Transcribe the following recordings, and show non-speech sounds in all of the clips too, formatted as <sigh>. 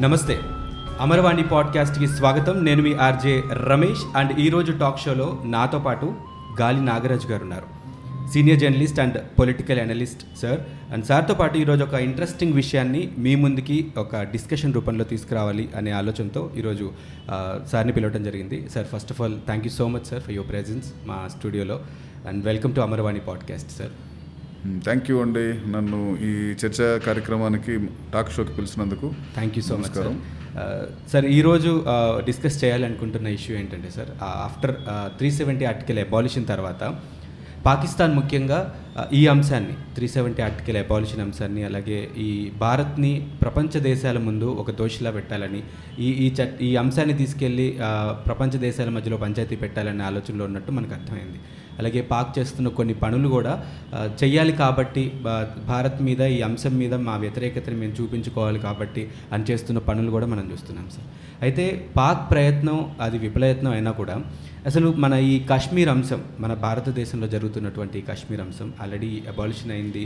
నమస్తే. అమరవాణి పాడ్కాస్ట్కి స్వాగతం. నేను మీ ఆర్జే రమేష్ అండ్ ఈరోజు టాక్ షోలో నాతో పాటు గాలి నాగరాజు గారు ఉన్నారు senior journalist and political analyst sir. And సార్తో పాటు ఈరోజు ఒక ఇంట్రెస్టింగ్ విషయాన్ని మీ ముందుకి ఒక డిస్కషన్ రూపంలో తీసుకురావాలి అనే ఆలోచనతో ఈరోజు సార్ని పిలవడం జరిగింది. Sir first of all thank you so much sir for your presence మా స్టూడియోలో. And welcome to Amaravani podcast sir thank you అండి నన్ను ఈ చర్చా కార్యక్రమానికి టాక్ షోకి పిలిచినందుకు thank you so much sir. Sir ఈరోజు డిస్కస్ చేయాలనుకుంటున్న ఇష్యూ ఏంటంటే sir after three seventy article abolition తర్వాత పాకిస్తాన్ ముఖ్యంగా ఆ, ఈ అంశాన్ని త్రీ సెవెంటీ ఆర్టికల్ అబాలిషన్ అంశాన్ని అలాగే ఈ భారత్ని ప్రపంచ దేశాల ముందు ఒక దోషిలా పెట్టాలని ఈ ఈ చట్ ఈ అంశాన్ని తీసుకెళ్ళి ఆ, ప్రపంచ దేశాల మధ్యలో పంచాయతీ పెట్టాలనే ఆలోచనలో ఉన్నట్టు మనకు అర్థమైంది. అలాగే పాక్ చేస్తున్న కొన్ని పనులు కూడా చెయ్యాలి కాబట్టి భారత్ మీద ఈ అంశం మీద మా వ్యతిరేకతను మేము చూపించుకోవాలి కాబట్టి అని చేస్తున్న పనులు కూడా మనం చూస్తున్నాం సార్. అయితే పాక్ ప్రయత్నం అది విఫలయత్నం అయినా కూడా అసలు మన ఈ కాశ్మీర్ అంశం మన భారతదేశంలో జరుగుతున్నటువంటి కాశ్మీర్ అంశం ఆల్రెడీ అబాలిషన్ అయింది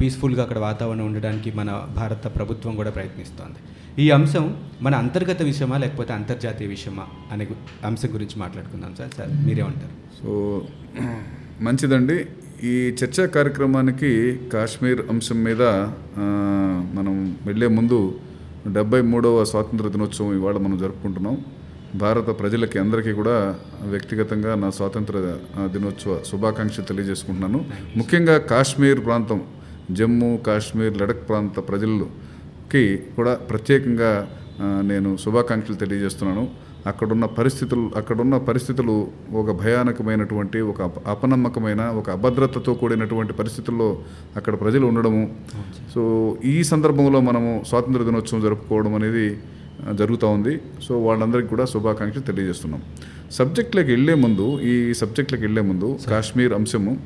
పీస్ఫుల్గా అక్కడ వాతావరణం ఉండడానికి మన భారత ప్రభుత్వం కూడా ప్రయత్నిస్తోంది. ఈ అంశం మన అంతర్గత విషయమా లేకపోతే అంతర్జాతీయ విషయమా అనే అంశం గురించి మాట్లాడుకుందాం సార్. సార్ మీరేమంటారు? సో <clears throat> మంచిదండి. ఈ చర్చా కార్యక్రమానికి కాశ్మీర్ అంశం మీద మనం వెళ్ళే ముందు డెబ్బై మూడవ స్వాతంత్ర దినోత్సవం ఇవాళ మనం జరుపుకుంటున్నాం. భారత ప్రజలకి అందరికీ కూడా వ్యక్తిగతంగా నా స్వాతంత్ర దినోత్సవ శుభాకాంక్షలు తెలియజేసుకుంటున్నాను. ముఖ్యంగా కాశ్మీర్ ప్రాంతం జమ్మూ కాశ్మీర్ లడక్ ప్రాంత ప్రజలకి కూడా ప్రత్యేకంగా నేను శుభాకాంక్షలు తెలియజేస్తున్నాను. అక్కడున్న పరిస్థితులు అక్కడున్న పరిస్థితులు ఒక భయానకమైనటువంటి ఒక అప- అపనమ్మకమైన ఒక అభద్రతతో కూడినటువంటి పరిస్థితుల్లో అక్కడ ప్రజలు ఉండడము. సో ఈ సందర్భంలో మనము స్వాతంత్ర దినోత్సవం జరుపుకోవడం అనేది జరుగుతూ ఉంది. సో వాళ్ళందరికీ కూడా శుభాకాంక్షలు తెలియజేస్తున్నాం. సబ్జెక్ట్లోకి వెళ్ళే ముందు ఈ సబ్జెక్ట్లోకి వెళ్ళే ముందు కాశ్మీర్ అంశము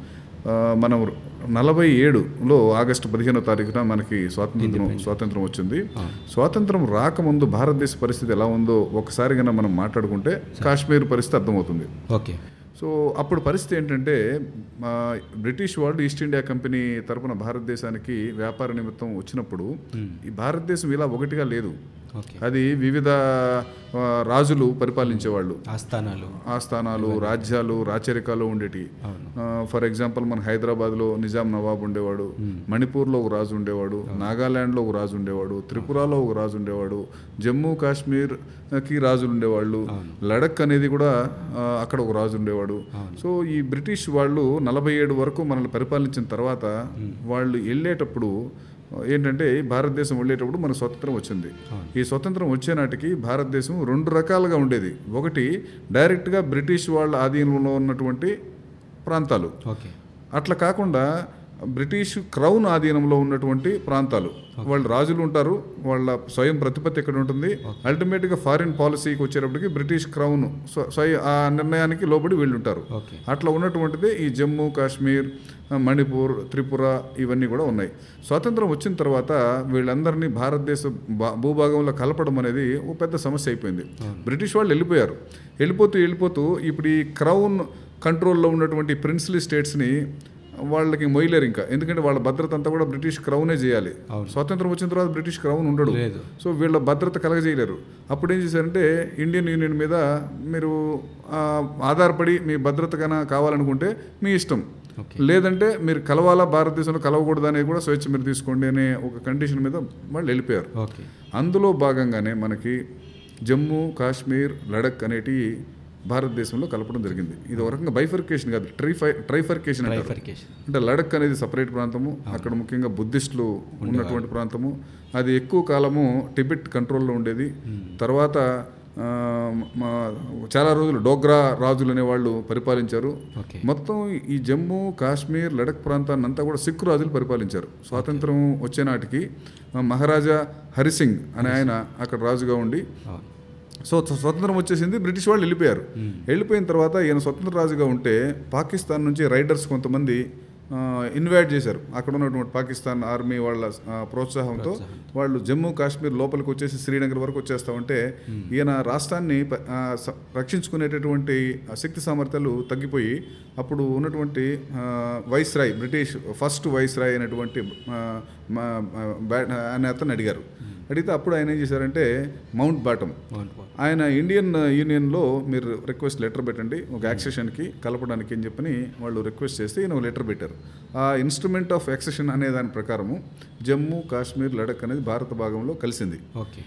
మనం నలభై ఏడులో ఆగస్టు పదిహేనో తారీఖున మనకి స్వాతంత్ర స్వాతంత్రం వచ్చింది. స్వాతంత్రం రాకముందు భారతదేశ పరిస్థితి ఎలా ఉందో ఒకసారి కన్నా మనం మాట్లాడుకుంటే కాశ్మీర్ పరిస్థితి అర్థమవుతుంది. ఓకే. సో అప్పుడు పరిస్థితి ఏంటంటే బ్రిటిష్ వాళ్ళు ఈస్ట్ ఇండియా కంపెనీ తరపున భారతదేశానికి వ్యాపార నిమిత్తం వచ్చినప్పుడు ఈ భారతదేశం ఇలా ఒకటిగా లేదు. అది వివిధ రాజులు పరిపాలించేవాళ్ళు. ఆస్థానాలు. ఆస్థానాలు రాజ్యాలు రాచరికాలు ఉండేటి. ఫర్ ఎగ్జాంపుల్ మన హైదరాబాద్లో నిజాం నవాబ్ ఉండేవాడు మణిపూర్లో ఒక రాజు ఉండేవాడు నాగాల్యాండ్లో ఒక రాజు ఉండేవాడు త్రిపురలో ఒక రాజు ఉండేవాడు జమ్మూ కాశ్మీర్కి రాజులు ఉండేవాళ్ళు లడక్ అనేది కూడా అక్కడ ఒక రాజు ఉండేవాడు. సో ఈ బ్రిటిష్ వాళ్ళు నలభై ఏడు వరకు మనల్ని పరిపాలించిన తర్వాత వాళ్ళు వెళ్ళేటప్పుడు ఏంటంటే భారతదేశం వెళ్ళేటప్పుడు మనకు స్వతంత్రం వచ్చింది. ఈ స్వతంత్రం వచ్చే నాటికి భారతదేశం రెండు రకాలుగా ఉండేది. ఒకటి డైరెక్ట్గా బ్రిటిష్ వాళ్ళ ఆధీనంలో ఉన్నటువంటి ప్రాంతాలు. ఓకే. అట్లా కాకుండా బ్రిటిష్ క్రౌన్ ఆధీనంలో ఉన్నటువంటి ప్రాంతాలు. వాళ్ళు రాజులు ఉంటారు వాళ్ళ స్వయం ప్రతిపత్తి ఎక్కడ ఉంటుంది? అల్టిమేట్గా ఫారిన్ పాలసీకి వచ్చేటప్పటికి బ్రిటిష్ క్రౌన్ స్వ- స్వయం ఆ నిర్ణయానికి లోబడి వీళ్ళు ఉంటారు అట్లా ఉన్నటువంటిది ఈ జమ్మూ కాశ్మీర్ మణిపూర్ త్రిపుర ఇవన్నీ కూడా ఉన్నాయి. స్వాతంత్రం వచ్చిన తర్వాత వీళ్ళందరినీ భారతదేశ భా- భూభాగంలో కలపడం అనేది ఒక పెద్ద సమస్య అయిపోయింది. బ్రిటిష్ వాళ్ళు వెళ్ళిపోయారు. వెళ్ళిపోతూ వెళ్ళిపోతూ ఇప్పుడు ఈ క్రౌన్ కంట్రోల్లో ఉన్నటువంటి ప్రిన్స్లీ స్టేట్స్ని వాళ్ళకి మొయ్యలేరు ఇంకా. ఎందుకంటే వాళ్ళ భద్రత అంతా కూడా బ్రిటిష్ క్రౌనే చేయాలి. స్వాతంత్రం వచ్చిన తర్వాత బ్రిటిష్ క్రౌన్ ఉండడు. సో వీళ్ళ భద్రత కలగజేయలేరు. అప్పుడు ఏం చేశారంటే ఇండియన్ యూనియన్ మీద మీరు ఆధారపడి మీ భద్రత కన్నా కావాలనుకుంటే మీ ఇష్టం. లేదంటే మీరు కలవాలా భారతదేశంలో కలవకూడదు అనేది కూడా స్వేచ్ఛ మీరు తీసుకోండి అనే ఒక కండిషన్ మీద వాళ్ళు వెళ్ళిపోయారు. అందులో భాగంగానే మనకి జమ్మూ కాశ్మీర్ లడక్ అనేటి భారతదేశంలో కలపడం జరిగింది. ఇది ఒక రకంగా బైఫర్కేషన్ కాదు ట్రైఫై ట్రైఫర్కేషన్ అంటే లడక్ అనేది సపరేట్ ప్రాంతము అక్కడ ముఖ్యంగా బుద్ధిస్టులు ఉన్నటువంటి ప్రాంతము. అది ఎక్కువ కాలము టిబెట్ కంట్రోల్లో ఉండేది. తర్వాత చాలా రోజులు డోగ్రా రాజులు అనేవాళ్ళు పరిపాలించారు. మొత్తం ఈ జమ్మూ కాశ్మీర్ లడక్ ప్రాంతాన్ని అంతా కూడా సిక్ రాజులు పరిపాలించారు. స్వాతంత్రం వచ్చే నాటికి మహారాజా హరిసింగ్ అనే ఆయన అక్కడ రాజుగా ఉండి. సో స్వ- స్వతంత్రం వచ్చేసింది బ్రిటిష్ వాళ్ళు వెళ్ళిపోయారు. వెళ్ళిపోయిన తర్వాత ఈయన స్వతంత్ర రాజుగా ఉంటే పాకిస్తాన్ నుంచి రైడర్స్ కొంతమంది ఇన్వైట్ చేశారు. అక్కడ ఉన్నటువంటి పాకిస్తాన్ ఆర్మీ వాళ్ళ ప్రోత్సాహంతో వాళ్ళు జమ్మూ కాశ్మీర్ లోపలికి వచ్చేసి శ్రీనగర్ వరకు వచ్చేస్తా ఉంటే ఈయన రాష్ట్రాన్ని రక్షించుకునేటటువంటి శక్తి సామర్థ్యాలు తగ్గిపోయి అప్పుడు ఉన్నటువంటి viceroy British first viceroy అయినటువంటి ఆ, మా- మా- బ్యా- అనే అతను అడిగారు. అడిగితే అప్పుడు ఆయన ఏం చేశారంటే మౌంట్ బాటమ్. ఆయన ఇండియన్ యూనియన్లో మీరు రిక్వెస్ట్ లెటర్ పెట్టండి ఒక యాక్సెషన్కి కలపడానికి అని చెప్పని వాళ్ళు రిక్వెస్ట్ చేస్తే ఈయన లెటర్ పెట్టారు. ఆ ఇన్స్ట్రుమెంట్ ఆఫ్ యాక్సెషన్ అనే దాని ప్రకారము జమ్మూ కాశ్మీర్ లడక్ అనేది భారత భాగంలో కలిసింది. ఓకే.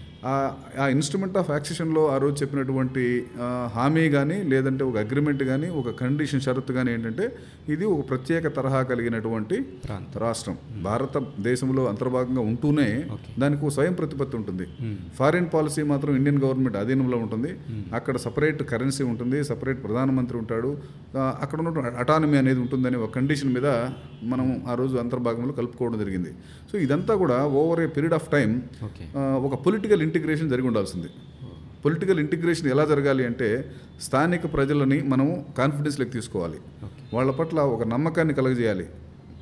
ఆ ఇన్స్ట్రుమెంట్ ఆఫ్ యాక్సెషన్లో ఆ రోజు చెప్పినటువంటి హామీ కానీ లేదంటే ఒక అగ్రిమెంట్ కానీ ఒక కండిషన్ షరతు కానీ ఏంటంటే ఇది ఒక ప్రత్యేక తరహా కలిగినటువంటి రాష్ట్రం. భారతదేశంలో అంతర్భాగంగా ఉంటూనే. దానికి స్వయం ప్రతిపత్తి ఉంటుంది. ఫారిన్ పాలసీ మాత్రం ఇండియన్ గవర్నమెంట్ అధీనంలో ఉంటుంది. అక్కడ సపరేట్ కరెన్సీ ఉంటుంది సపరేట్ ప్రధానమంత్రి ఉంటాడు. అక్కడ ఉన్న అటానమీ అనేది ఉంటుందని ఒక కండిషన్ మీద మనం ఆ రోజు అంతర్భాగంలో కలుపుకోవడం జరిగింది. సో ఇదంతా కూడా over a period of time ఒక పొలిటికల్ ఇంటిగ్రేషన్ జరిగి ఉండాల్సింది. పొలిటికల్ ఇంటిగ్రేషన్ ఎలా జరగాలి అంటే స్థానిక ప్రజలని మనం కాన్ఫిడెన్స్లోకి తీసుకోవాలి. వాళ్ళ పట్ల ఒక నమ్మకాన్ని కలగజేయాలి.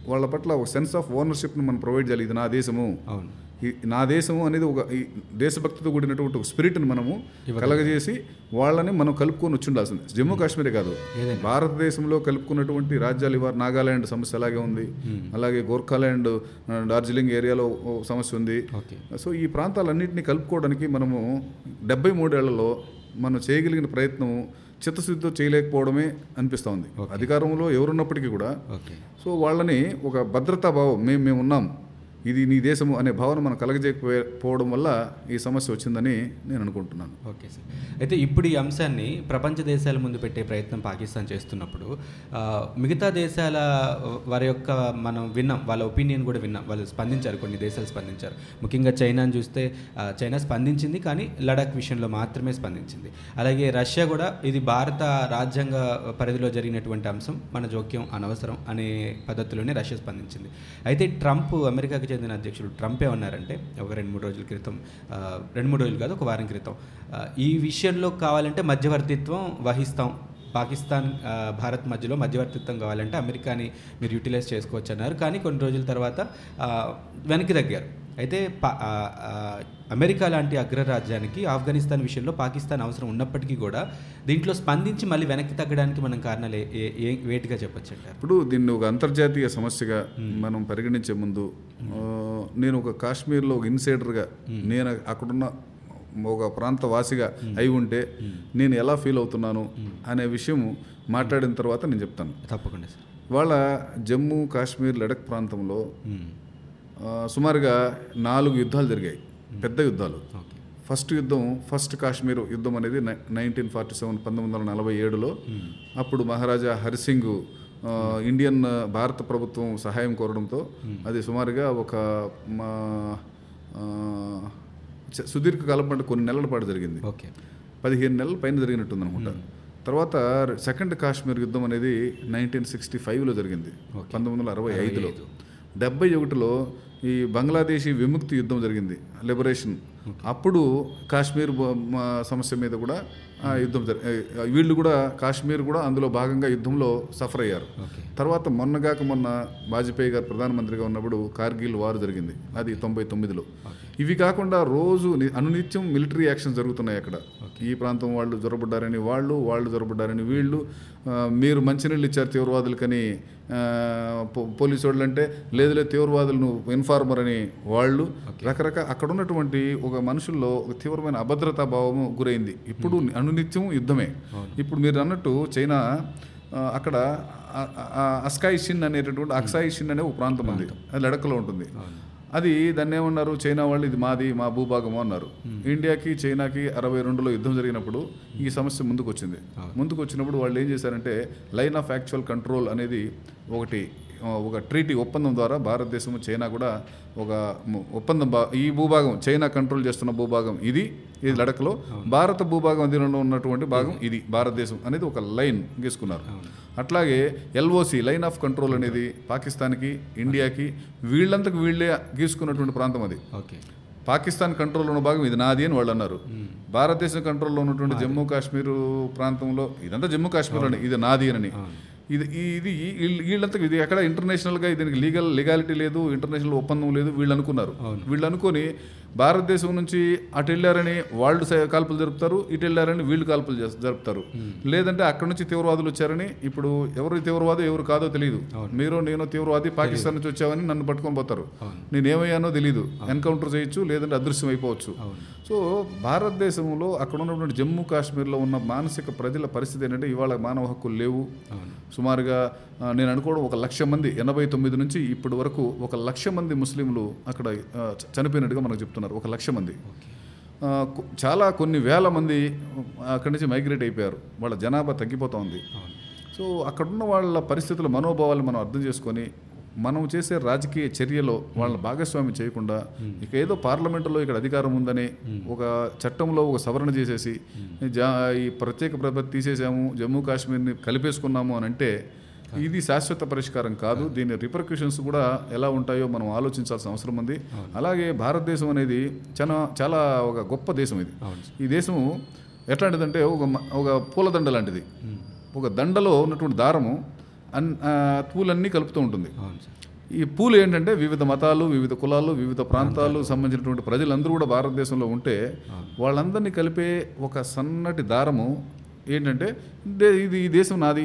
వాళ్ళ పట్ల ఒక సెన్స్ ఆఫ్ ఓనర్షిప్ని మనం ప్రొవైడ్ చేయాలి. ఇది నా దేశము. అవును. ఈ నా దేశము అనేది ఒక ఈ దేశభక్తితో కూడినటువంటి ఒక స్పిరిట్ని మనము కలగజేసి వాళ్ళని మనం కలుపుకొని వచ్చి ఉండాల్సింది. జమ్మూ కాశ్మీరే కాదు. భారతదేశంలో కలుపుకున్నటువంటి రాజ్యాలు ఇవాళ నాగాలాండ్ సమస్య అలాగే ఉంది. అలాగే గోర్ఖాలాండ్ ఆ, డార్జిలింగ్ ఏరియాలో సమస్య ఉంది. సో ఈ ప్రాంతాలన్నింటినీ కలుపుకోవడానికి మనము డెబ్బై మూడేళ్ళలో మనం చేయగలిగిన ప్రయత్నం చిత్తశుద్ధితో చేయలేకపోవడమే అనిపిస్తూ ఉంది అధికారంలో ఎవరున్నప్పటికీ కూడా సో వాళ్ళని ఒక భద్రతా భావం మేము మేము ఉన్నాం ఇది నీ దేశము అనే భావన మనం కలగజేయకపోవడం వల్ల ఈ సమస్య వచ్చిందని నేను అనుకుంటున్నాను. Okay sir. అయితే ఇప్పుడు ఈ అంశాన్ని ప్రపంచ దేశాల ముందు పెట్టే ప్రయత్నం పాకిస్తాన్ చేస్తున్నప్పుడు మిగతా దేశాల వారి యొక్క మనం విన్నాం వాళ్ళ ఒపీనియన్ కూడా విన్నాం వాళ్ళు స్పందించారు కొన్ని దేశాలు స్పందించారు. ముఖ్యంగా చైనాని చూస్తే చైనా స్పందించింది కానీ లడాక్ విషయంలో మాత్రమే స్పందించింది. అలాగే రష్యా కూడా ఇది భారత రాజ్యాంగ పరిధిలో జరిగినటువంటి అంశం మన జోక్యం అనవసరం అనే పద్ధతిలోనే రష్యా స్పందించింది. అయితే ట్రంప్ అమెరికాకి చెందిన అధ్యక్షుడు ట్రంప్ ఏమన్నారంటే ఒక రెండు మూడు రోజుల క్రితం రెండు మూడు రోజులు కాదు ఒక వారం క్రితం ఈ విషయంలో కావాలంటే మధ్యవర్తిత్వం వహిస్తాం. పాకిస్తాన్ భారత్ మధ్యలో మధ్యవర్తిత్వం కావాలంటే అమెరికాని మీరు యూటిలైజ్ చేసుకోవచ్చు అన్నారు కానీ కొన్ని రోజుల తర్వాత వెనక్కి తగ్గారు. అయితే అమెరికా లాంటి అగ్రరాజ్యానికి ఆఫ్ఘనిస్తాన్ విషయంలో పాకిస్తాన్ అవసరం ఉన్నప్పటికీ కూడా దీంట్లో స్పందించి మళ్ళీ వెనక్కి తగ్గడానికి మనం కారణాలు ఏ- వేటిగా చెప్పొచ్చు ఇప్పుడు దీన్ని ఒక అంతర్జాతీయ సమస్యగా మనం పరిగణించే ముందు నేను ఒక కాశ్మీర్లో ఒక ఇన్సైడర్గా నేను అక్కడున్న ఒక ప్రాంత వాసిగా అయి ఉంటే నేను ఎలా ఫీల్ అవుతున్నాను అనే విషయం మాట్లాడిన తర్వాత నేను చెప్తాను. తప్పకుండా సార్. వాళ్ళ జమ్మూ కాశ్మీర్ లడక్ ప్రాంతంలో సుమారుగా నాలుగు యుద్ధాలు జరిగాయి. పెద్ద యుద్ధాలు. ఫస్ట్ యుద్ధం ఫస్ట్ కాశ్మీర్ యుద్ధం అనేది నైన్టీన్ ఫార్టీ సెవెన్ పంతొమ్మిది వందల నలభై ఏడులో అప్పుడు మహారాజా హరిసింగ్ ఇండియన్ భారత ప్రభుత్వం సహాయం కోరడంతో అది సుమారుగా ఒక మా, సుదీర్ఘకాలం పాటు కొన్ని నెలల పాటు జరిగింది. ఓకే. పదిహేను నెలల పైన జరిగినట్టుంది అనుకుంటా తర్వాత సెకండ్ కాశ్మీర్ యుద్ధం అనేది నైన్టీన్ సిక్స్టీ ఫైవ్లో జరిగింది. పంతొమ్మిది వందల అరవై ఐదులో. డెబ్బై ఒకటిలో ఈ బంగ్లాదేశీ విముక్తి యుద్ధం జరిగింది లిబరేషన్ అప్పుడు కాశ్మీర్ సమస్య మీద కూడా యుద్ధం జరి ఆ, వీళ్ళు కూడా కాశ్మీర్ కూడా అందులో భాగంగా యుద్ధంలో సఫర్ అయ్యారు. తర్వాత మొన్నగాక మొన్న వాజ్పేయి గారు ప్రధానమంత్రిగా ఉన్నప్పుడు కార్గిల్ వారు జరిగింది అది తొంభై తొమ్మిదిలో. ఇవి కాకుండా రోజు అనునిత్యం మిలిటరీ యాక్షన్ జరుగుతున్నాయి అక్కడ. ఈ ప్రాంతం వాళ్ళు జొరబడ్డారని వాళ్ళు వాళ్ళు జొరబడ్డారని వీళ్ళు మీరు మంచినీళ్ళు ఇచ్చారు తీవ్రవాదులకని పోలీసు వాళ్ళు అంటే లేదులే తీవ్రవాదులు నువ్వు ఇన్ఫార్మర్ అని వాళ్ళు రకరకాల అక్కడ ఉన్నటువంటి ఒక మనుషుల్లో ఒక తీవ్రమైన అభద్రతా భావము గురైంది. ఇప్పుడు అనునిత్యం యుద్ధమే. ఇప్పుడు మీరు అన్నట్టు చైనా అక్కడ అస్కాయి షిన్ అనేటటువంటి అక్సాయి షిన్ అనే ఒక ప్రాంతం ఉంది. అది లడక్కలో ఉంటుంది. అది దాన్ని ఏమన్నారు? చైనా వాళ్ళు ఇది మాది మా భూభాగము అన్నారు. ఇండియాకి చైనాకి అరవై రెండులో యుద్ధం జరిగినప్పుడు ఈ సమస్య ముందుకు వచ్చింది ముందుకు వచ్చినప్పుడు వాళ్ళు ఏం చేశారంటే లైన్ ఆఫ్ యాక్చువల్ కంట్రోల్ అనేది ఒకటి ఒక ట్రీటీ ఒప్పందం ద్వారా భారతదేశం చైనా కూడా ఒక ఒప్పందం ఈ భూభాగం చైనా కంట్రోల్ చేస్తున్న భూభాగం ఇది ఇది లడఖ్లో. భారత భూభాగం అధీనంలో ఉన్నటువంటి భాగం ఇది భారతదేశం అనేది ఒక లైన్ గీసుకున్నారు. అట్లాగే ఎల్ఓసి లైన్ ఆఫ్ కంట్రోల్ అనేది పాకిస్తాన్కి ఇండియాకి వీళ్ళంతకు వీళ్ళే గీసుకున్నటువంటి ప్రాంతం అది. ఓకే. పాకిస్తాన్ కంట్రోల్లో ఉన్న భాగం ఇది నాది అని వాళ్ళు అన్నారు. భారతదేశం కంట్రోల్లో ఉన్నటువంటి జమ్మూ కాశ్మీర్ ప్రాంతంలో ఇదంతా జమ్మూ కాశ్మీర్లోనే ఇది నాది అని. ఇది ఇది వీళ్ళంతా ఇది ఎక్కడ ఇంటర్నేషనల్గా దీనికి లీగల్ లీగాలిటీ లేదు ఇంటర్నేషనల్ ఒప్పందం లేదు వీళ్ళు అనుకున్నారు. వీళ్ళు అనుకొని భారతదేశం నుంచి అటు వెళ్ళారని వాళ్ళు కాల్పులు జరుపుతారు ఇటు వెళ్ళారని వీళ్ళు కాల్పులు జరుపుతారు. లేదంటే అక్కడ నుంచి తీవ్రవాదులు వచ్చారని ఇప్పుడు ఎవరు తీవ్రవాది ఎవరు కాదో తెలియదు మీరు నేను తీవ్రవాది పాకిస్తాన్ నుంచి వచ్చావని నన్ను పట్టుకొని పోతారు. నేను ఏమయ్యానో తెలియదు ఎన్కౌంటర్ చేయొచ్చు లేదంటే అదృశ్యం అయిపోవచ్చు. సో భారతదేశంలో అక్కడ ఉన్నటువంటి జమ్మూ కాశ్మీర్లో ఉన్న మానసిక ప్రజల పరిస్థితి ఏంటంటే ఇవాళ మానవ హక్కులు లేవు. సుమారుగా నేను అనుకోవడం ఒక లక్ష మంది ఎనభై తొమ్మిది నుంచి ఇప్పటి వరకు ఒక లక్ష మంది ముస్లింలు అక్కడ చనిపోయినట్టుగా మనకు చెప్తున్నారు. ఒక లక్ష మంది. చాలా కొన్ని వేల మంది అక్కడి నుంచి మైగ్రేట్ అయిపోయారు. వాళ్ళ జనాభా తగ్గిపోతూ ఉంది. సో అక్కడున్న వాళ్ళ పరిస్థితుల మనోభావాలు మనం అర్థం చేసుకొని మనం చేసే రాజకీయ చర్యలో వాళ్ళ భాగస్వామి చేయకుండా ఇక ఏదో పార్లమెంటులో ఇక్కడ అధికారం ఉందని ఒక చట్టంలో ఒక సవరణ చేసేసి జా ఈ ప్రత్యేక ప్రభుత్వం తీసేసాము జమ్మూ కాశ్మీర్ని కలిపేసుకున్నాము అని అంటే ఇది శాశ్వత పరిష్కారం కాదు. దీని రిపర్క్యూషన్స్ కూడా ఎలా ఉంటాయో మనం ఆలోచించాల్సిన అవసరం ఉంది. అలాగే భారతదేశం అనేది చాలా చాలా ఒక గొప్ప దేశం ఇది. ఈ దేశం ఎట్లాంటిదంటే ఒక ఒక పూలదండ లాంటిది. ఒక దండలో ఉన్నటువంటి దారము అన్ పూలన్నీ కలుపుతూ ఉంటుంది. ఈ పూలు ఏంటంటే వివిధ మతాలు వివిధ కులాలు వివిధ ప్రాంతాలు సంబంధించినటువంటి ప్రజలందరూ కూడా భారతదేశంలో ఉంటే వాళ్ళందరినీ కలిపే ఒక సన్నటి దారము ఏంటంటే ఇది ఈ దేశం నాది.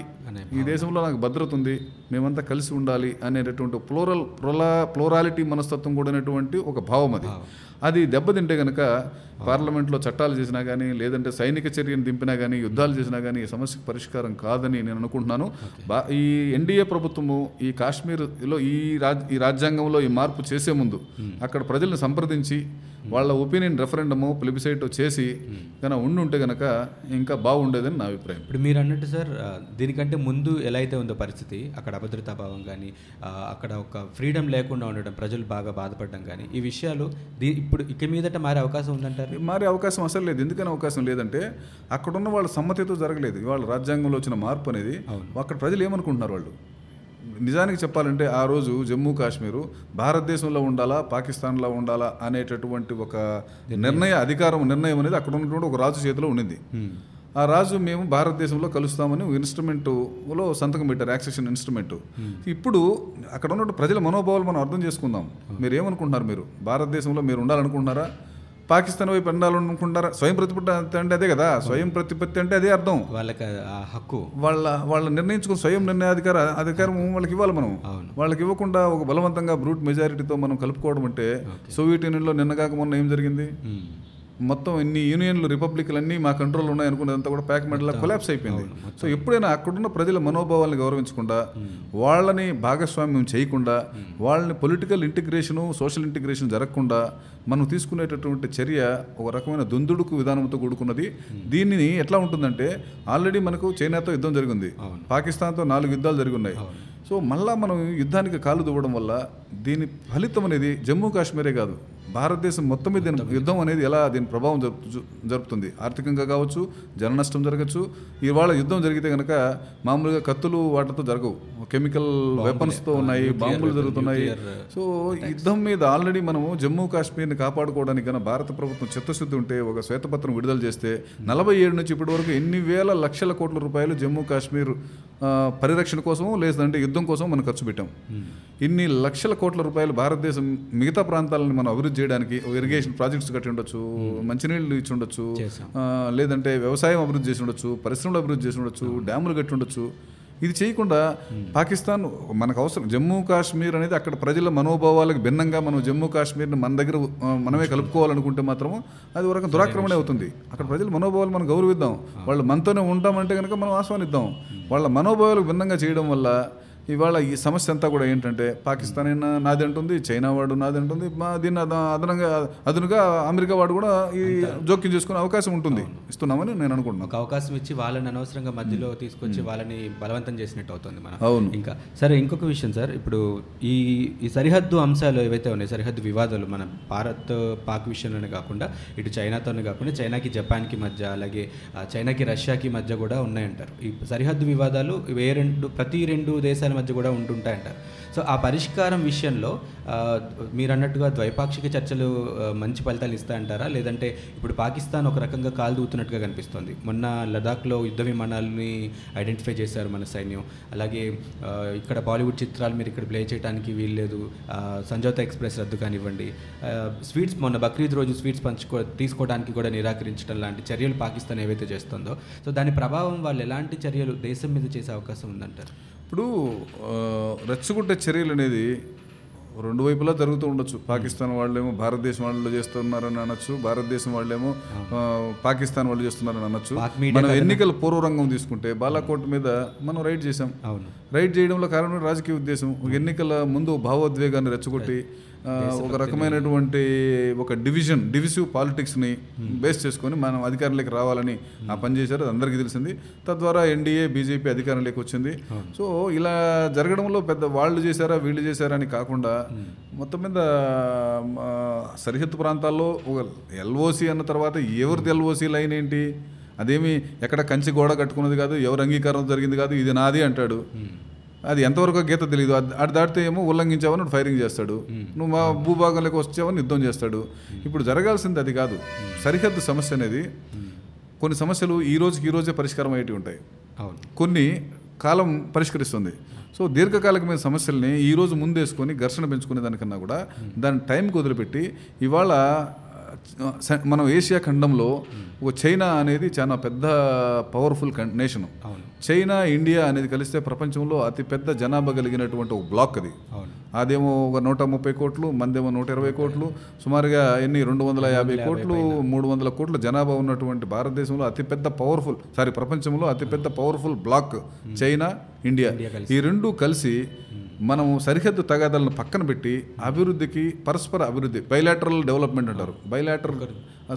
ఈ దేశంలో నాకు భద్రత ఉంది. మేమంతా కలిసి ఉండాలి అనేటటువంటి ప్లోరల్ ప్రోలా ప్లోరాలిటీ మనస్తత్వం కూడినటువంటి ఒక భావం అది. అది దెబ్బతింటే కనుక పార్లమెంట్లో చట్టాలు చేసినా కానీ లేదంటే సైనిక చర్యను దింపినా కానీ యుద్ధాలు చేసినా కానీ ఈ సమస్యకు పరిష్కారం కాదని నేను అనుకుంటున్నాను. బా ఈ ఎన్డీఏ ప్రభుత్వము ఈ కాశ్మీర్లో ఈ రాజ్ ఈ రాజ్యాంగంలో ఈ మార్పు చేసే ముందు అక్కడ ప్రజలను సంప్రదించి వాళ్ళ ఒపీనియన్ రెఫరెండము ప్లిబిసైట్ చేసి కనుక ఉండుంటే కనుక ఇంకా బాగుండేదని నా అభిప్రాయం. ఇప్పుడు మీరు అన్నట్టు సార్ దీనికంటే ముందు ఎలా అయితే ఉందో పరిస్థితి అక్కడ అభద్రతా భావం కానీ అక్కడ ఒక ఫ్రీడమ్ లేకుండా ఉండడం ప్రజలు బాగా బాధపడడం కానీ ఈ విషయాలు దీ ఇప్పుడు ఇక మీదట మారే అవకాశం ఉందంటారు? మారే అవకాశం అసలు లేదు. ఎందుకని అవకాశం లేదంటే అక్కడున్న వాళ్ళ సమ్మతితో జరగలేదు. ఇవాళ రాజ్యాంగంలో వచ్చిన మార్పు అనేది అక్కడ ప్రజలు ఏమనుకుంటున్నారు వాళ్ళు? నిజానికి చెప్పాలంటే ఆ రోజు జమ్మూ కాశ్మీరు భారతదేశంలో ఉండాలా పాకిస్తాన్లో ఉండాలా అనేటటువంటి ఒక నిర్ణయ. అధికారం నిర్ణయం అనేది అక్కడ ఉన్నటువంటి ఒక రాజు చేతిలో ఉండింది. ఆ రాజు మేము భారతదేశంలో కలుస్తామని ఇన్స్ట్రుమెంటులో సంతకం పెట్టారు యాక్సెషన్ ఇన్స్ట్రుమెంట్ ఇప్పుడు అక్కడ ఉన్న ప్రజల మనోభావాలు మనం అర్థం చేసుకుందాం. మీరు ఏమనుకుంటున్నారు మీరు? భారతదేశంలో మీరు ఉండాలనుకుంటున్నారా? పాకిస్తాన్ వైపు ఉండాలనుకుంటారా స్వయం ప్రతిపత్తి అంటే అదే కదా. స్వయం ప్రతిపత్తి అంటే అదే అర్థం. వాళ్ళకి హక్కు. వాళ్ళ వాళ్ళ నిర్ణయించుకుని స్వయం నిర్ణయాధికార అధికారం వాళ్ళకి ఇవ్వాలి మనం. వాళ్ళకి ఇవ్వకుండా ఒక బలవంతంగా బ్రూట్ మెజారిటీతో మనం కలుపుకోవడం అంటే సోవియట్ యూనియన్లో నిన్న కాక మొన్న ఏం జరిగింది. మొత్తం ఇన్ని యూనియన్లు రిపబ్లిక్లు అన్నీ మా కంట్రోల్ ఉన్నాయి అనుకునేదంతా కూడా ప్యాక్ మెడల్ కొలాప్స్ అయిపోయింది. సో ఎప్పుడైనా అక్కడున్న ప్రజల మనోభావాలను గౌరవించకుండా వాళ్ళని భాగస్వామ్యం చేయకుండా వాళ్ళని పొలిటికల్ ఇంటిగ్రేషను సోషల్ ఇంటిగ్రేషన్ జరగకుండా మనం తీసుకునేటటువంటి చర్య ఒక రకమైన దుందుడుకు విధానంతో కూడుకున్నది. దీనిని ఎట్లా ఉంటుందంటే ఆల్రెడీ మనకు చైనాతో యుద్ధం జరిగింది. పాకిస్తాన్తో నాలుగు యుద్ధాలు జరిగి ఉన్నాయి సో మళ్ళా మనం యుద్ధానికి కాలు దువ్వడం వల్ల దీని ఫలితం అనేది జమ్మూ కాశ్మీరే కాదు. భారతదేశం మొత్తం మీద దీని యుద్ధం అనేది ఎలా దీని ప్రభావం జరుపు జరుపుతుంది? ఆర్థికంగా కావచ్చు జన నష్టం జరగచ్చు. ఇవాళ యుద్ధం జరిగితే కనుక మామూలుగా కత్తులు వాటితో జరగవు. కెమికల్ వెపన్స్తో ఉన్నాయి బాంబులు జరుగుతున్నాయి. సో యుద్ధం మీద ఆల్రెడీ మనము జమ్మూ కాశ్మీర్ని కాపాడుకోవడానికి కన్నా భారత ప్రభుత్వం చిత్తశుద్ధి ఉంటే ఒక శ్వేతపత్రం విడుదల చేస్తే నలభై ఏడు నుంచి ఇప్పటి వరకు ఎన్ని వేల లక్షల కోట్ల రూపాయలు జమ్మూ కాశ్మీర్ పరిరక్షణ కోసం లేదంటే యుద్ధం కోసం మనం ఖర్చు పెట్టాం. ఇన్ని లక్షల కోట్ల రూపాయలు భారతదేశం మిగతా ప్రాంతాలను మనం అభివృద్ధి చేయడానికి ఇరిగేషన్ ప్రాజెక్ట్స్ కట్టి ఉండొచ్చు మంచినీళ్ళు ఇచ్చి ఉండొచ్చు లేదంటే వ్యవసాయం అభివృద్ధి చేసి ఉండొచ్చు పరిశ్రమలు అభివృద్ధి చేసి ఉండొచ్చు డ్యాములు కట్టి ఉండొచ్చు. ఇది చేయకుండా పాకిస్తాన్ మనకు అవసరం. జమ్మూ కాశ్మీర్ అనేది అక్కడ ప్రజల మనోభావాలకు భిన్నంగా మనం జమ్మూ కాశ్మీర్ని మన దగ్గర మనమే కలుపుకోవాలనుకుంటే మాత్రం అది ఒక రకం దురాక్రమణ అవుతుంది. అక్కడ ప్రజల మనోభావాలు మనం గౌరవిద్దాం. వాళ్ళు మనతోనే ఉంటామంటే కనుక మనం ఆస్వానిద్దాం వాళ్ళ మనోభావాలకు భిన్నంగా చేయడం వల్ల ఇవాళ ఈ సమస్య అంతా కూడా ఏంటంటే పాకిస్తాన్ అయినా నాది అంటుంది చైనా వాడు నాది అంటుంది మా దీన్ని అద- అదనంగా అదనుగా అమెరికా వాడు కూడా ఈ జోక్యం చేసుకునే అవకాశం ఉంటుంది. ఇస్తున్నామని నేను అనుకుంటున్నాను. ఒక అవకాశం ఇచ్చి వాళ్ళని అనవసరంగా మధ్యలో తీసుకొచ్చి వాళ్ళని బలవంతం చేసినట్టు అవుతుంది మనం అవును. ఇంకా సరే ఇంకొక విషయం సార్ ఇప్పుడు ఈ ఈ సరిహద్దు అంశాలు ఏవైతే ఉన్నాయి సరిహద్దు వివాదాలు మన భారత్ పాక్ విషయంలోనే కాకుండా ఇటు చైనాతోనే కాకుండా చైనాకి జపాన్కి మధ్య అలాగే చైనాకి రష్యాకి మధ్య కూడా ఉన్నాయంటారు. ఈ సరిహద్దు వివాదాలు ఏ రెండు ప్రతి రెండు దేశాల దేశాల మధ్య కూడా ఉంటుంటాయంట. సో ఆ పరిష్కారం విషయంలో మీరు అన్నట్టుగా ద్వైపాక్షిక చర్చలు మంచి ఫలితాలు ఇస్తాయంటారా? లేదంటే ఇప్పుడు పాకిస్తాన్ ఒక రకంగా కాలు దూతున్నట్టుగా కనిపిస్తుంది. మొన్న లదాఖ్లో యుద్ధ విమానాలని ఐడెంటిఫై చేశారు మన సైన్యం. అలాగే ఇక్కడ బాలీవుడ్ చిత్రాలు మీరు ఇక్కడ ప్లే చేయడానికి వీల్లేదు. ఆ, సంజోత ఎక్స్ప్రెస్ రద్దు కానివ్వండి. స్వీట్స్ మొన్న బక్రీద్ రోజు స్వీట్స్ పంచుకో తీసుకోవడానికి కూడా నిరాకరించడం లాంటి చర్యలు పాకిస్తాన్ ఏవైతే చేస్తుందో. సో దాని ప్రభావం వాళ్ళు ఎలాంటి చర్యలు దేశం మీద చేసే అవకాశం ఉందంటారు? ఇప్పుడు రెచ్చగొట్టే చర్యలు అనేది రెండు వైపులా జరుగుతూ ఉండొచ్చు. పాకిస్తాన్ వాళ్ళేమో భారతదేశం వాళ్ళు చేస్తున్నారని అనొచ్చు భారతదేశం వాళ్ళేమో పాకిస్తాన్ వాళ్ళు చేస్తున్నారని అనొచ్చు. మనం ఎన్నికల పూర్వరంగం తీసుకుంటే బాలాకోట్ మీద మనం రైడ్ చేసాం రైడ్ చేయడంలో కారణం రాజకీయ ఉద్దేశం. ఎన్నికల ముందు భావోద్వేగాన్ని రెచ్చగొట్టి ఒక రకమైనటువంటి ఒక డివిజన్ డివిసివ్ పాలిటిక్స్ని బేస్ చేసుకొని మనం అధికారంలోకి రావాలని ఆ పని చేశారు అది అందరికీ తెలిసింది. తద్వారా ఎన్డీఏ బీజేపీ అధికారంలోకి వచ్చింది. సో ఇలా జరగడంలో పెద్ద వాళ్ళు చేశారా వీళ్ళు చేశారా అని కాకుండా మొత్తం మీద సరిహద్దు ప్రాంతాల్లో ఒక ఎల్ఓసి అన్న తర్వాత ఎవరిది ఎల్ఓసి లైన్ ఏంటి? అదేమి ఎక్కడ కంచి గోడ కట్టుకున్నది కాదు ఎవరు అంగీకారం జరిగింది కాదు ఇది నాది అంటాడు. అది ఎంతవరకు గీత తెలియదు అది దాటితే ఏమో ఉల్లంఘించావని ఫైరింగ్ చేస్తాడు. నువ్వు మా భూభాగంలోకి వచ్చావని యుద్ధం చేస్తాడు. ఇప్పుడు జరగాల్సింది అది కాదు. సరిహద్దు సమస్య అనేది కొన్ని సమస్యలు ఈ రోజుకి ఈ రోజే పరిష్కారం అయ్యేవి ఉంటాయి. కొన్ని కాలం పరిష్కరిస్తుంది. సో దీర్ఘకాలికమైన సమస్యల్ని ఈ రోజు ముందేసుకొని ఘర్షణ పెంచుకునే దానికన్నా కూడా దాని టైంకి వదిలిపెట్టి ఇవాళ మనం ఏషియా ఖండంలో ఒక చైనా అనేది చాలా పెద్ద పవర్ఫుల్ నేషన్ చైనా ఇండియా అనేది కలిస్తే ప్రపంచంలో అతి పెద్ద జనాభా కలిగినటువంటి ఒక బ్లాక్ అది. అదేమో ఒక నూట ముప్పై కోట్లు మందేమో నూట ఇరవై కోట్లు సుమారుగా ఎన్ని? రెండు వందల యాభై కోట్లు మూడు వందల కోట్ల జనాభా ఉన్నటువంటి భారతదేశంలో అతిపెద్ద పవర్ఫుల్ సారీ ప్రపంచంలో అతిపెద్ద పవర్ఫుల్ బ్లాక్ చైనా ఇండియా. ఈ రెండు కలిసి మనం సరిహద్దు తగాదాలను పక్కన పెట్టి అభివృద్ధికి పరస్పర అభివృద్ధి బైలాటరల్ డెవలప్మెంట్ అంటారు. బైలాటరల్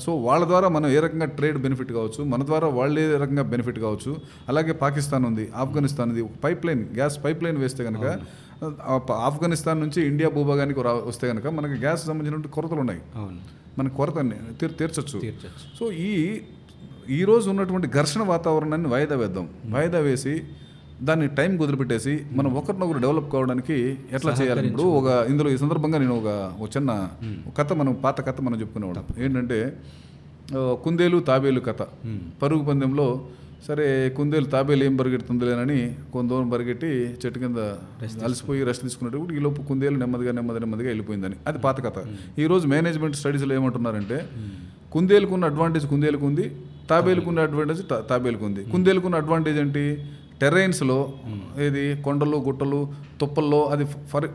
సో వాళ్ళ ద్వారా మనం ఏ రకంగా ట్రేడ్ బెనిఫిట్ కావచ్చు మన ద్వారా వాళ్ళు ఏ రకంగా బెనిఫిట్ కావచ్చు అలాగే పాకిస్తాన్ ఉంది ఆఫ్ఘనిస్తాన్ ఉంది ఒక pipeline gas pipeline వేస్తే కనుక ఆఫ్ఘనిస్తాన్ నుంచి ఇండియా భూభాగానికి వస్తే కనుక మనకి గ్యాస్ సంబంధించిన కొరతలు ఉన్నాయి. మన కొరత తీర్ తీర్చొచ్చు. సో ఈ ఈ రోజు ఉన్నటువంటి ఘర్షణ వాతావరణాన్ని వాయిదా వేద్దాం. వాయిదా వేసి దాన్ని టైం కుదిరిపెట్టేసి మనం ఒకరినొకరు డెవలప్ కావడానికి ఎట్లా చేయాలి ఇప్పుడు? ఒక ఇందులో ఈ సందర్భంగా నేను ఒక చిన్న కథ మనం పాత కథ మనం చెప్పుకునేవాళ్ళం. ఏంటంటే కుందేలు తాబేలు కథ. పరుగు పందెంలో సరే కుందేలు తాబేలు ఏం పరిగెడుతుందిలేనని కొంత దూరం పరిగెట్టి చెట్టు కింద అలసిపోయి రెస్ట్ తీసుకునేటప్పుడు ఈ లోపు కుందేలు నెమ్మదిగా నెమ్మది నెమ్మదిగా వెళ్ళిపోయిందని. అది పాత కథ. ఈ రోజు మేనేజ్మెంట్ స్టడీస్లో ఏమంటున్నారంటే కుందేలుకున్న అడ్వాంటేజ్ కుందేలుకు ఉంది తాబేలుకున్న అడ్వాంటేజ్ తా- తాబేలుకు ఉంది కుందేలుకున్న అడ్వాంటేజ్ ఏంటి? టెర్రైన్స్లో ఇది కొండలు గుట్టలు తుప్పల్లో అది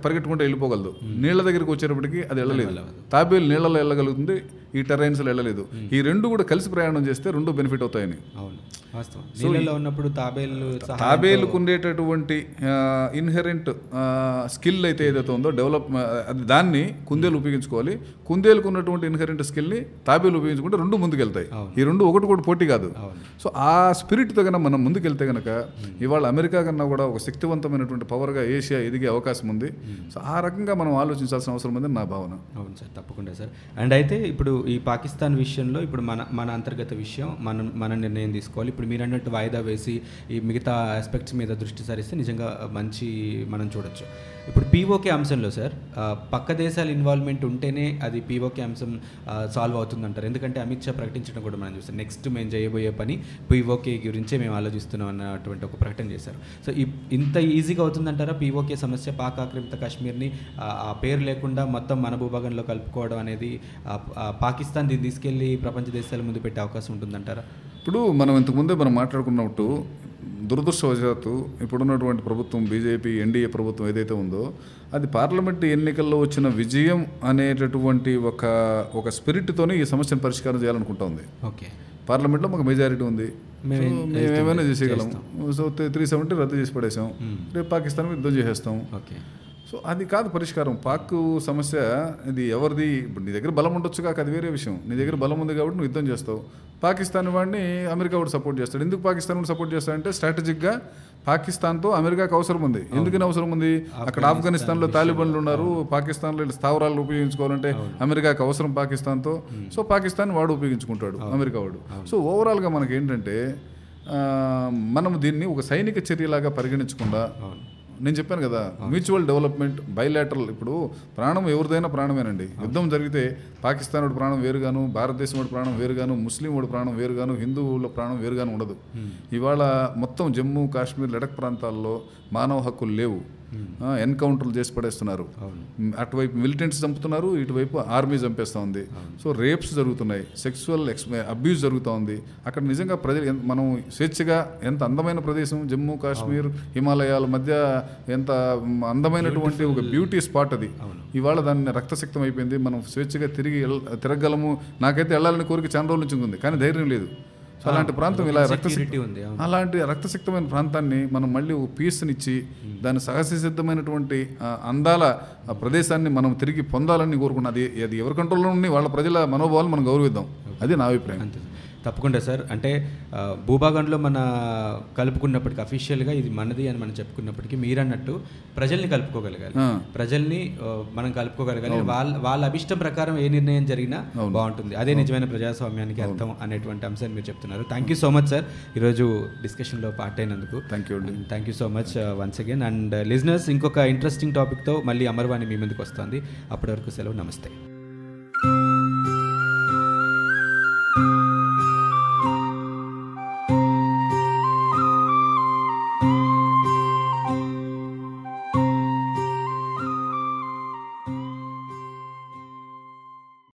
పరిగెట్టుకుంటూ వెళ్ళిపోగలదు. నీళ్ళ దగ్గరికి వచ్చేటప్పటికి అది వెళ్ళలేదు. తాబేలు నీళ్ళలో వెళ్ళగలుగుతుంది ఈ టెర్రైన్స్లో వెళ్ళలేదు. ఈ రెండు కూడా కలిసి ప్రయాణం చేస్తే రెండు బెనిఫిట్ అవుతాయని. అవును. ఉన్నప్పుడు సహా తాబేలుకు ఉండేటటువంటి ఇన్హెరెంట్ స్కిల్ అయితే ఏదైతే ఉందో డెవలప్ అది దాన్ని కుందేలు ఉపయోగించుకోవాలి. కుందేలుకు ఉన్నటువంటి ఇన్హెరెంట్ స్కిల్ని తాబేలు ఉపయోగించుకుంటే రెండు ముందుకెళ్తాయి. ఈ రెండు ఒకటి కూడా పోటీ కాదు. సో ఆ స్పిరిట్తో కన్నా మనం ముందుకెళ్తే కనుక ఇవాళ అమెరికా కన్నా కూడా ఒక శక్తివంతమైనటువంటి పవర్గా ఏషియా ఎదిగే అవకాశం ఉంది. సో ఆ రకంగా మనం ఆలోచించాల్సిన అవసరం ఉందని నా భావన. అవును సార్ తప్పకుండా సార్. అండ్ అయితే ఇప్పుడు ఈ పాకిస్తాన్ విషయంలో ఇప్పుడు మన మన అంతర్గత విషయం మనం మన నిర్ణయం తీసుకోవాలి. ఇప్పుడు మీరు అన్నట్టు వాయిదా వేసి ఈ మిగతా ఆస్పెక్ట్స్ మీద దృష్టి సారిస్తే నిజంగా మంచి మనం చూడొచ్చు. ఇప్పుడు పీఓకే అంశంలో సార్ పక్క దేశాల ఇన్వాల్వ్మెంట్ ఉంటేనే అది పీఓకే అంశం సాల్వ్ అవుతుందంటారు. ఎందుకంటే అమిత్ షా ప్రకటించడం కూడా మనం చూస్తాం నెక్స్ట్ మేము చేయబోయే పని పీఓకే గురించే మేము ఆలోచిస్తున్నాం అన్నటువంటి ఒక ప్రకటన చేశారు. సో ఇంత ఈజీగా అవుతుందంటారా పీఓకే సమస్య? పాక్ ఆక్రమిత కాశ్మీర్ని ఆ, పేరు లేకుండా మొత్తం మన భూభాగంలో కలుపుకోవడం అనేది పాకిస్తాన్ దీన్ని తీసుకెళ్ళి ప్రపంచ దేశాల ముందు పెట్టే అవకాశం ఉంటుందంటారా? ఇప్పుడు మనం ఇంతకుముందే మనం మాట్లాడుకున్నట్టు దురదృష్టవశాత్తు ఇప్పుడున్నటువంటి ప్రభుత్వం బీజేపీ ఎన్డీఏ ప్రభుత్వం ఏదైతే ఉందో అది పార్లమెంట్ ఎన్నికల్లో వచ్చిన విజయం అనేటటువంటి ఒక ఒక స్పిరిట్తోనే ఈ సమస్యను పరిష్కారం చేయాలనుకుంటా ఉంది. ఓకే. పార్లమెంట్లో మాకు మెజారిటీ ఉంది. మేము ఏమైనా చేసేయగలం. సో త్రీ సెవెంటీ రద్దు చేసి పడేసాం. రేపు పాకిస్తాన్ యుద్ధం చేసేస్తాం. ఓకే. సో అది కాదు పరిష్కారం. పాక్ సమస్య ఇది ఎవరిది? ఇప్పుడు నీ దగ్గర బలం ఉండొచ్చు కాక అది వేరే విషయం. నీ దగ్గర బలం ఉంది కాబట్టి నువ్వు యుద్ధం చేస్తావు. పాకిస్తాన్ వాడిని అమెరికా వాడు సపోర్ట్ చేస్తాడు. ఎందుకు పాకిస్తాన్ వాడు సపోర్ట్ చేస్తాడంటే స్ట్రాటజిక్గా పాకిస్తాన్తో అమెరికాకు అవసరం ఉంది. ఎందుకని అవసరం ఉంది? అక్కడ ఆఫ్ఘనిస్తాన్లో తాలిబాన్లు ఉన్నారు. పాకిస్తాన్లో స్థావరాలు ఉపయోగించుకోవాలంటే అమెరికాకు అవసరం పాకిస్తాన్తో. సో పాకిస్తాన్ వాడు ఉపయోగించుకుంటాడు. అమెరికా వాడు. సో ఓవరాల్గా మనకి ఏంటంటే మనం దీన్ని ఒక సైనిక చర్యలాగా పరిగణించకుండా నేను చెప్పాను కదా మ్యూచువల్ డెవలప్మెంట్ బైలాటరల్ ఇప్పుడు ప్రాణం ఎవరిదైనా ప్రాణమేనండి. యుద్ధం జరిగితే పాకిస్తాన్ వాడి ప్రాణం వేరుగాను భారతదేశం వాడి ప్రాణం వేరుగాను ముస్లిం వాడి ప్రాణం వేరుగాను హిందువుల ప్రాణం వేరుగాను ఉండదు. ఇవాళ మొత్తం జమ్మూ కాశ్మీర్ లడక్ ప్రాంతాల్లో మానవ హక్కులు లేవు. ఎన్కౌంటర్లు చేసి పడేస్తున్నారు. అటువైపు మిలిటెంట్స్ చంపుతున్నారు ఇటువైపు ఆర్మీ చంపేస్తూ ఉంది. సో రేప్స్ జరుగుతున్నాయి సెక్సువల్ ఎక్స్ అబ్యూస్ జరుగుతూ ఉంది. అక్కడ నిజంగా ప్రజలు మనం స్వేచ్ఛగా ఎంత అందమైన ప్రదేశం జమ్మూ కాశ్మీర్ హిమాలయాల మధ్య ఎంత అందమైనటువంటి ఒక బ్యూటీ స్పాట్ అది. ఇవాళ దాన్ని రక్తశక్తం అయిపోయింది మనం స్వేచ్ఛగా తిరిగి తిరగలము నాకైతే వెళ్ళాలని కోరిక చాలా రోజుల నుంచి ఉంది కానీ ధైర్యం లేదు. సో అలాంటి ప్రాంతం ఇలా రక్తశక్తి ఉంది. అలాంటి రక్తసిక్తమైన ప్రాంతాన్ని మనం మళ్ళీ పీస్నిచ్చి దాని సహజ సిద్ధమైనటువంటి అందాల ప్రదేశాన్ని మనం తిరిగి పొందాలని కోరుకున్నది అది ఎవరి కంట్రోల్లో ఉండి వాళ్ళ ప్రజల మనోభావాలు మనం గౌరవిద్దాం. అది నా అభిప్రాయం. తప్పకుండా సార్. అంటే భూభాగంలో మన కలుపుకున్నప్పటికీ అఫీషియల్గా ఇది మనది అని మనం చెప్పుకున్నప్పటికీ మీరు అన్నట్టు ప్రజల్ని కలుపుకోగలగాలి. ప్రజల్ని మనం కలుపుకోగలగాలి. వాళ్ళ వాళ్ళ అభిష్టం ప్రకారం ఏ నిర్ణయం జరిగినా బాగుంటుంది. అదే నిజమైన ప్రజాస్వామ్యానికి అర్థం అనేటువంటి అంశాన్ని మీరు చెప్తున్నారు. Thank you so much sir ఈరోజు డిస్కషన్లో పార్ట్ అయినందుకు. Thank you thank you so much once again and listeners ఇంకొక ఇంట్రెస్టింగ్ టాపిక్తో మళ్ళీ అమర్వాణి మీ ముందుకు వస్తుంది. అప్పటి వరకు సెలవు. నమస్తే.